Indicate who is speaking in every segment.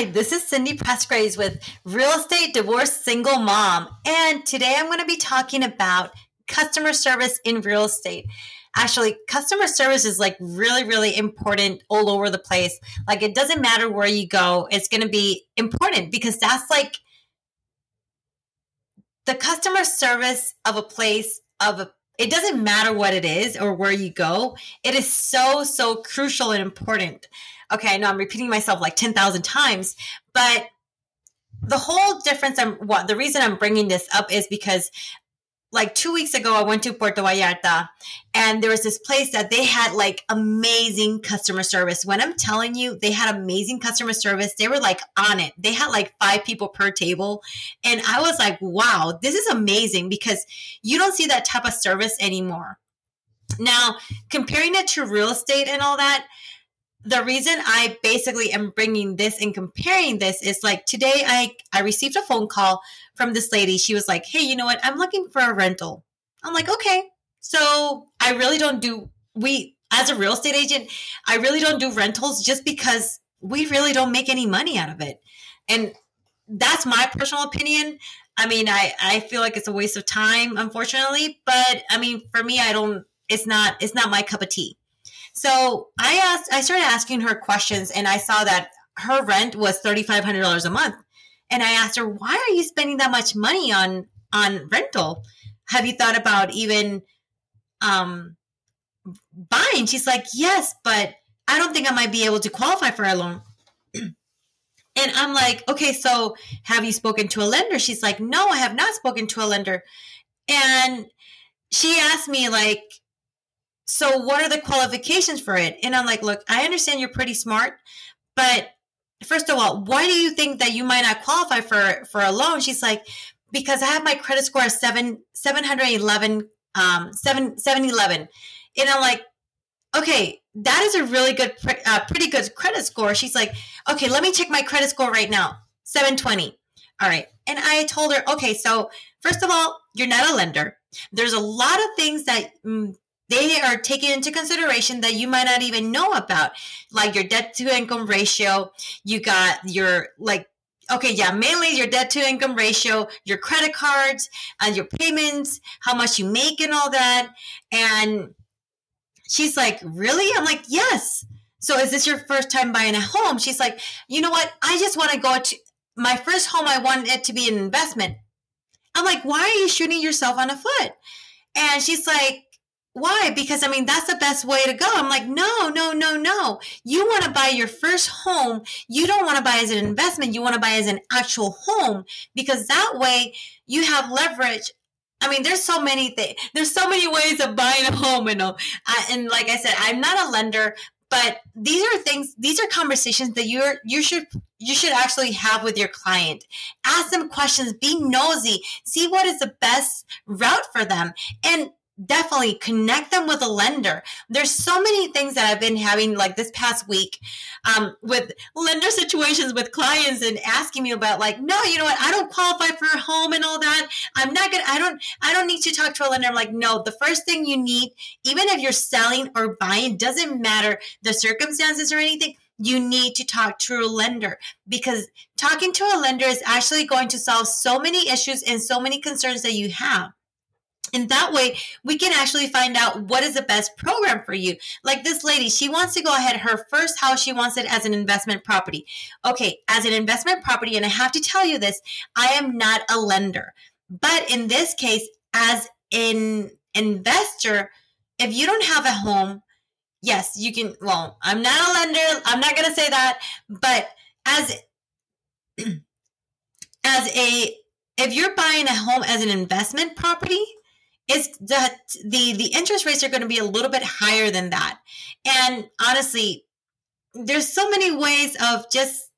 Speaker 1: Hi, this is Cindy Pressgraves with Real Estate Divorce Single Mom. And today I'm going to be talking about customer service in real estate. Actually, customer service is like really, really important all over the place. Like, it doesn't matter where you go, it's going to be important because that's like the customer service of a place, of a it doesn't matter what it is or where you go. It is so, so crucial and important okay, I know I'm repeating myself like 10,000 times, but the whole difference I'm what the reason I'm bringing this up is because like two weeks ago, I went to Puerto Vallarta and there was this place that they had like amazing customer service. When I'm telling you, they had amazing customer service. They were like on it. They had like five people per table. And I was like, wow, this is amazing because you don't see that type of service anymore. Now, comparing it to real estate and all that, the reason I basically am bringing this and comparing this is like today I I received a phone call from this lady. She was like, "Hey, you know what? I'm looking for a rental." I'm like, "Okay." So, I really don't do we as a real estate agent, I really don't do rentals just because we really don't make any money out of it. And that's my personal opinion. I mean, I I feel like it's a waste of time unfortunately, but I mean, for me I don't it's not it's not my cup of tea. So I asked, I started asking her questions, and I saw that her rent was thirty five hundred dollars a month. And I asked her, "Why are you spending that much money on on rental? Have you thought about even um, buying?" She's like, "Yes, but I don't think I might be able to qualify for a loan." and I'm like, "Okay, so have you spoken to a lender?" She's like, "No, I have not spoken to a lender." And she asked me like so what are the qualifications for it? And I'm like, look, I understand you're pretty smart, but first of all, why do you think that you might not qualify for for a loan? She's like, because I have my credit score seven hundred eleven um seven seven eleven, and I'm like, okay, that is a really good uh, pretty good credit score. She's like, okay, let me check my credit score right now, seven twenty. All right, and I told her, okay, so first of all, you're not a lender. There's a lot of things that mm, they are taking into consideration that you might not even know about, like your debt to income ratio. You got your like okay, yeah, mainly your debt to income ratio, your credit cards, and your payments, how much you make, and all that. And she's like, Really? I'm like, Yes. So is this your first time buying a home? She's like, You know what? I just want to go to my first home, I want it to be an investment. I'm like, Why are you shooting yourself on a foot? And she's like, why? Because I mean, that's the best way to go. I'm like, no, no, no, no. You want to buy your first home. You don't want to buy as an investment. You want to buy as an actual home because that way you have leverage. I mean, there's so many things. There's so many ways of buying a home, you know. Uh, and like I said, I'm not a lender, but these are things. These are conversations that you're you should you should actually have with your client. Ask them questions. Be nosy. See what is the best route for them. And definitely connect them with a lender. There's so many things that I've been having like this past week um, with lender situations with clients and asking me about like, no, you know what? I don't qualify for a home and all that. I'm not gonna. I don't. I don't need to talk to a lender. I'm like, no. The first thing you need, even if you're selling or buying, doesn't matter the circumstances or anything you need to talk to a lender because talking to a lender is actually going to solve so many issues and so many concerns that you have. And that way we can actually find out what is the best program for you. Like this lady, she wants to go ahead, her first house, she wants it as an investment property. Okay, as an investment property, and I have to tell you this, I am not a lender. But in this case, as an investor, if you don't have a home, yes, you can. Well, I'm not a lender. I'm not going to say that. But as as a if you're buying a home as an investment property, is that the the interest rates are going to be a little bit higher than that. And honestly there's so many ways of just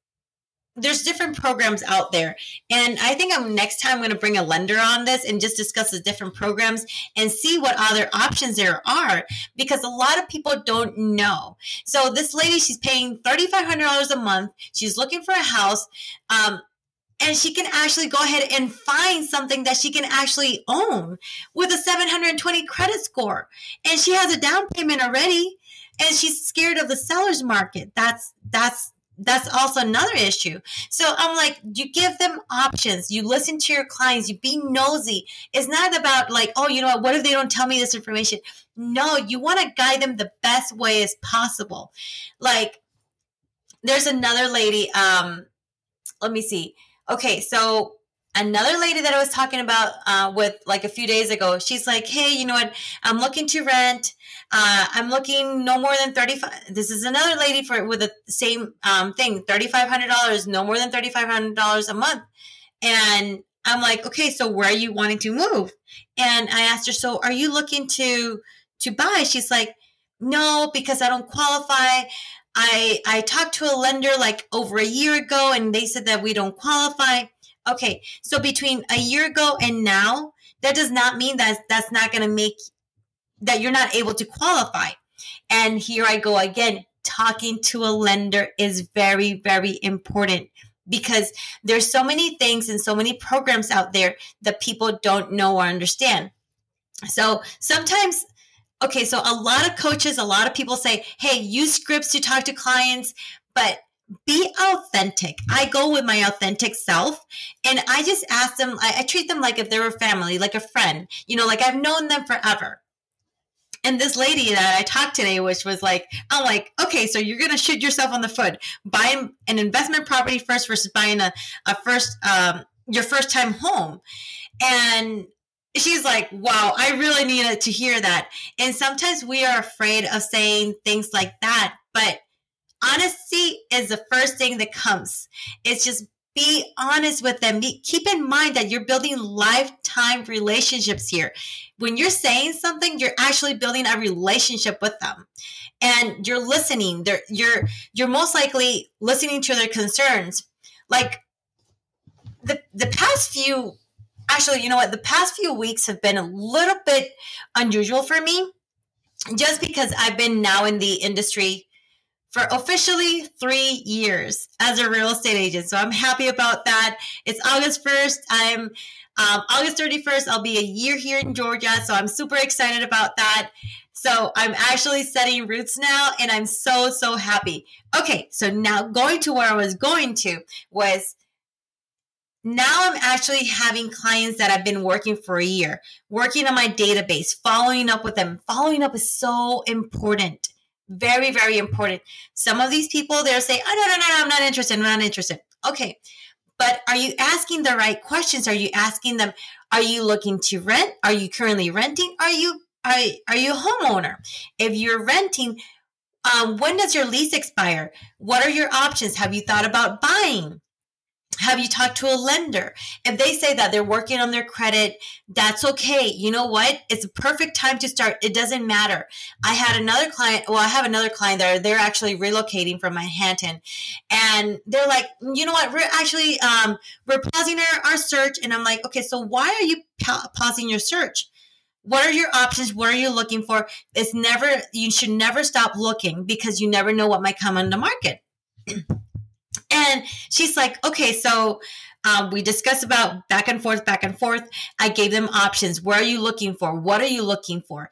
Speaker 1: there's different programs out there. And i think i'm next time i'm going to bring a lender on this and just discuss the different programs and see what other options there are because a lot of people don't know. So this lady she's paying $3500 a month. She's looking for a house. Um, and she can actually go ahead and find something that she can actually own with a 720 credit score. And she has a down payment already and she's scared of the seller's market. That's that's that's also another issue. So I'm like, you give them options. You listen to your clients. You be nosy. It's not about like, oh, you know what? What if they don't tell me this information? No, you want to guide them the best way as possible. Like, there's another lady. Um, let me see. Okay, so another lady that I was talking about uh, with like a few days ago. She's like, hey, you know what? I'm looking to rent. Uh, I'm looking no more than 35. This is another lady for with the same um, thing, $3,500, no more than $3,500 a month. And I'm like, okay, so where are you wanting to move? And I asked her, so are you looking to to buy? She's like, no, because I don't qualify. I I talked to a lender like over a year ago, and they said that we don't qualify. Okay, so between a year ago and now, that does not mean that that's not going to make that you're not able to qualify. And here I go again. Talking to a lender is very, very important because there's so many things and so many programs out there that people don't know or understand. So sometimes okay, so a lot of coaches, a lot of people say, hey, use scripts to talk to clients, but be authentic. I go with my authentic self and I just ask them, I, I, treat them like if they were family, like a friend, you know, like I've known them forever. And this lady that I talked today, which was like, I'm like, okay, so you're gonna shoot yourself on the foot, buying an investment property first versus buying a, a first um, your first time home. And she's like, wow, I really needed to hear that. And sometimes we are afraid of saying things like that, but honesty is the first thing that comes. It's just be honest with them. Keep in mind that you're building lifetime relationships here. When you're saying something, you're actually building a relationship with them, and you're listening. They're, you're you're most likely listening to their concerns. Like the the past few, actually, you know what? The past few weeks have been a little bit unusual for me, just because I've been now in the industry for officially three years as a real estate agent. So I'm happy about that. It's August 1st. I'm um, August 31st. I'll be a year here in Georgia. So I'm super excited about that. So I'm actually setting roots now and I'm so, so happy. Okay. So now going to where I was going to was now I'm actually having clients that I've been working for a year, working on my database, following up with them. Following up is so important very, very important. Some of these people, they'll say, oh, no, no, no, I'm not interested. I'm not interested. Okay. But are you asking the right questions? Are you asking them, are you looking to rent? Are you currently renting? Are you, are, are you a homeowner? If you're renting, um, when does your lease expire? What are your options? Have you thought about buying? Have you talked to a lender? If they say that they're working on their credit, that's okay. You know what? It's a perfect time to start. It doesn't matter. I had another client, well, I have another client that they're actually relocating from Manhattan. And they're like, you know what? We're actually, um, we're pausing our, our search. And I'm like, okay, so why are you pa- pausing your search? What are your options? What are you looking for? It's never, you should never stop looking because you never know what might come on the market. And she's like, okay, so um, we discussed about back and forth, back and forth. I gave them options. Where are you looking for? What are you looking for?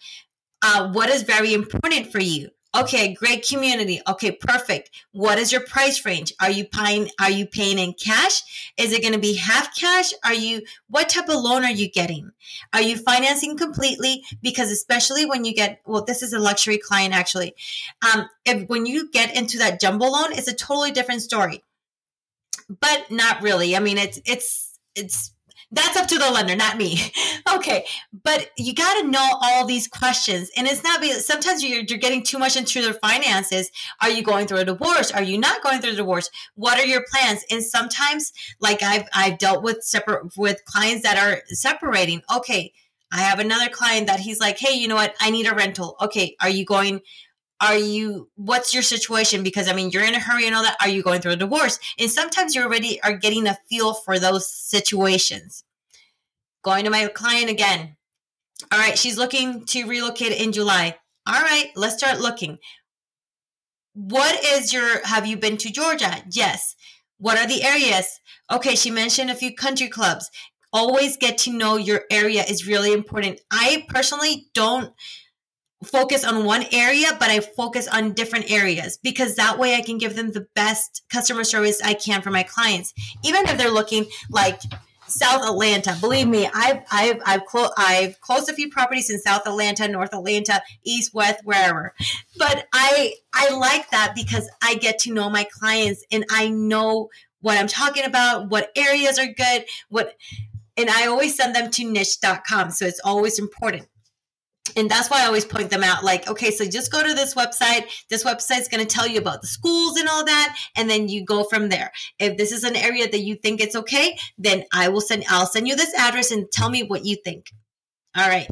Speaker 1: Uh, what is very important for you? Okay, great community. Okay, perfect. What is your price range? Are you paying are you paying in cash? Is it going to be half cash? Are you what type of loan are you getting? Are you financing completely? Because especially when you get well, this is a luxury client actually. Um, if when you get into that jumbo loan, it's a totally different story but not really. I mean, it's it's it's that's up to the lender, not me. okay, but you got to know all these questions, and it's not because sometimes you're you're getting too much into their finances. Are you going through a divorce? Are you not going through a divorce? What are your plans? And sometimes, like I've I've dealt with separate with clients that are separating. Okay. I have another client that he's like, hey, you know what? I need a rental. Okay, are you going? Are you what's your situation? Because i mean you're in a hurry and all that. Are you going through a divorce? And sometimes you already are getting a feel for those situations. Going to my client again. All right she's looking to relocate in july. All right let's start looking. What is your have you been to georgia? Yes. What are the areas? Okay she mentioned a few country clubs. Always get to know your area is really important. I personally don't focus on one area, but I focus on different areas because that way I can give them the best customer service I can for my clients. Even if they're looking like South Atlanta, believe me, I've I've I've, clo- I've closed a few properties in South Atlanta, North Atlanta, East, West, wherever. But I I like that because I get to know my clients and I know what I'm talking about, what areas are good, what and I always send them to niche.com. So it's always important and that's why I always point them out. Like, okay, so just go to this website. This website is going to tell you about the schools and all that, and then you go from there. If this is an area that you think it's okay, then I will send. I'll send you this address and tell me what you think. All right.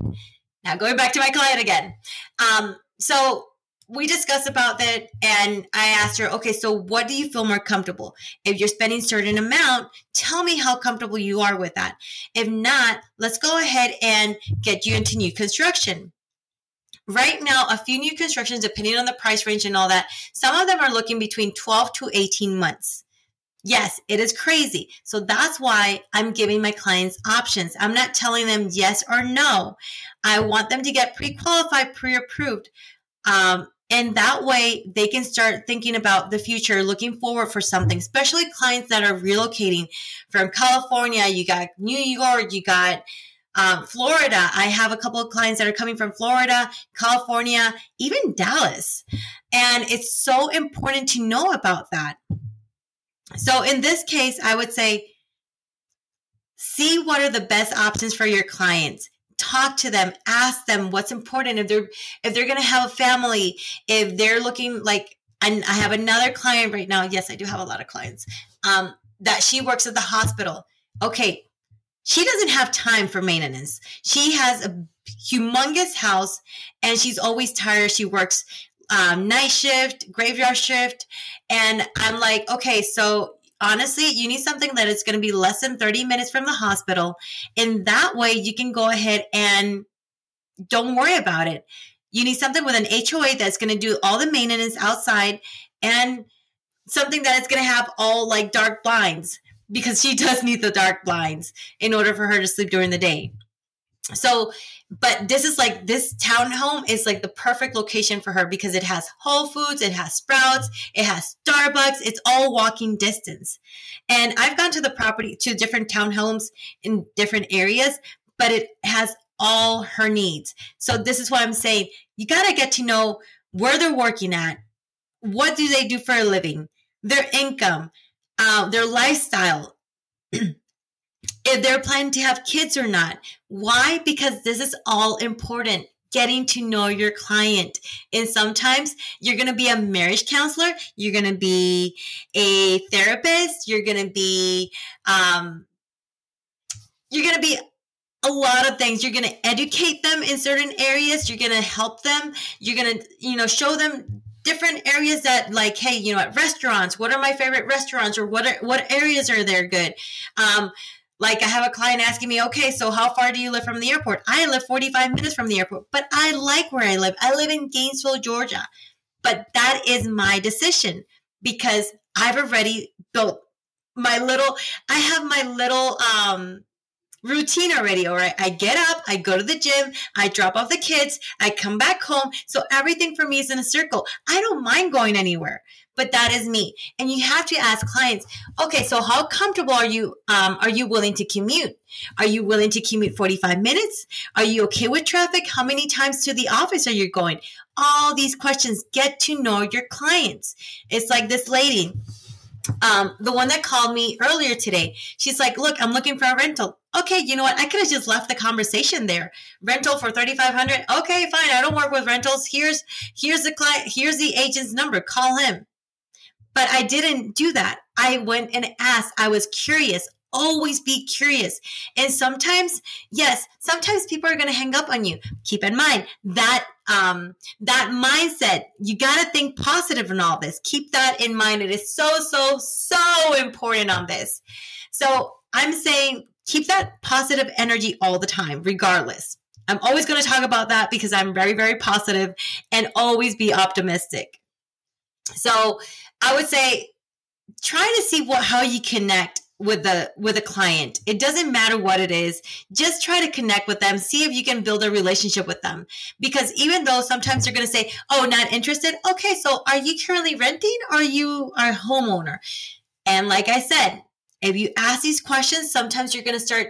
Speaker 1: Now going back to my client again. Um, so we discussed about that and i asked her okay so what do you feel more comfortable if you're spending certain amount tell me how comfortable you are with that if not let's go ahead and get you into new construction right now a few new constructions depending on the price range and all that some of them are looking between 12 to 18 months Yes, it is crazy. So that's why I'm giving my clients options. I'm not telling them yes or no. I want them to get pre qualified, pre approved. Um, and that way they can start thinking about the future, looking forward for something, especially clients that are relocating from California. You got New York, you got um, Florida. I have a couple of clients that are coming from Florida, California, even Dallas. And it's so important to know about that. So in this case, I would say, see what are the best options for your clients talk to them ask them what's important. If they're if they're going to have a family if they're looking like and i have another client right now yes i do have a lot of clients um, that she works at the hospital. Okay she doesn't have time for maintenance. She has a humongous house and she's always tired. She works um, night shift graveyard shift and i'm like okay so honestly, you need something that is going to be less than 30 minutes from the hospital. And that way you can go ahead and don't worry about it. You need something with an HOA that's going to do all the maintenance outside and something that is going to have all like dark blinds because she does need the dark blinds in order for her to sleep during the day. So but this is like this townhome is like the perfect location for her because it has Whole Foods, it has Sprouts, it has Starbucks, it's all walking distance. And I've gone to the property to different townhomes in different areas, but it has all her needs. So this is what I'm saying. You got to get to know where they're working at, what do they do for a living, their income, uh, their lifestyle. If they're planning to have kids or not. Why? Because this is all important. Getting to know your client. And sometimes you're going to be a marriage counselor. You're going to be a therapist. You're going to be, um, you're going to be a lot of things. You're going to educate them in certain areas. You're going to help them. You're going to, you know, show them different areas that like hey you know at restaurants what are my favorite restaurants or what are what areas are there good um like I have a client asking me, okay, so how far do you live from the airport? I live 45 minutes from the airport, but I like where I live. I live in Gainesville, Georgia. But that is my decision because I've already built my little, I have my little um, routine already. All right. I get up, I go to the gym, I drop off the kids, I come back home. So everything for me is in a circle. I don't mind going anywhere but that is me. And you have to ask clients, okay, so how comfortable are you? Um, are you willing to commute? Are you willing to commute 45 minutes? Are you okay with traffic? How many times to the office are you going? All these questions, get to know your clients. It's like this lady, um, the one that called me earlier today. She's like, look, I'm looking for a rental. Okay, you know what? I could have just left the conversation there. Rental for 3500 Okay, fine. I don't work with rentals. Here's here's the client, here's the agent's number. Call him. But I didn't do that. I went and asked. I was curious. Always be curious. And sometimes, yes, sometimes people are going to hang up on you. Keep in mind that um, that mindset. You got to think positive in all this. Keep that in mind. It is so, so, so important on this. So I'm saying keep that positive energy all the time, regardless. I'm always going to talk about that because I'm very, very positive and always be optimistic. So I would say try to see what how you connect with the with a client. It doesn't matter what it is. Just try to connect with them. See if you can build a relationship with them. Because even though sometimes they're going to say oh not interested okay so are you currently renting or are you a homeowner? And like i said if you ask these questions sometimes you're going to start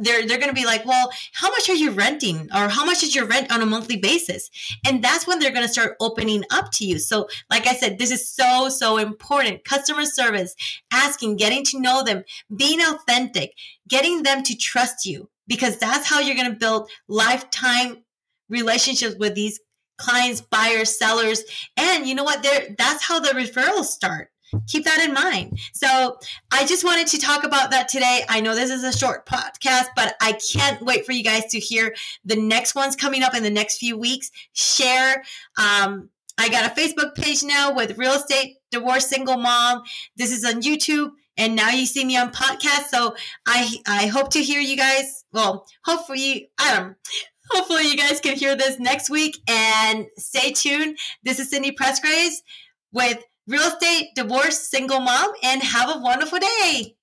Speaker 1: they're they're going to be like, well, how much are you renting, or how much is your rent on a monthly basis? And that's when they're going to start opening up to you. So, like I said, this is so so important. Customer service, asking, getting to know them, being authentic, getting them to trust you, because that's how you're going to build lifetime relationships with these clients, buyers, sellers, and you know what? There, that's how the referrals start keep that in mind. So I just wanted to talk about that today. I know this is a short podcast, but I can't wait for you guys to hear the next ones coming up in the next few weeks. Share. Um, I got a Facebook page now with real estate divorce single mom. This is on YouTube. And now you see me on podcast. So I I hope to hear you guys. Well, hopefully, I don't hopefully you guys can hear this next week and stay tuned. This is Cindy Pressgraves with real estate, divorce, single mom, and have a wonderful day.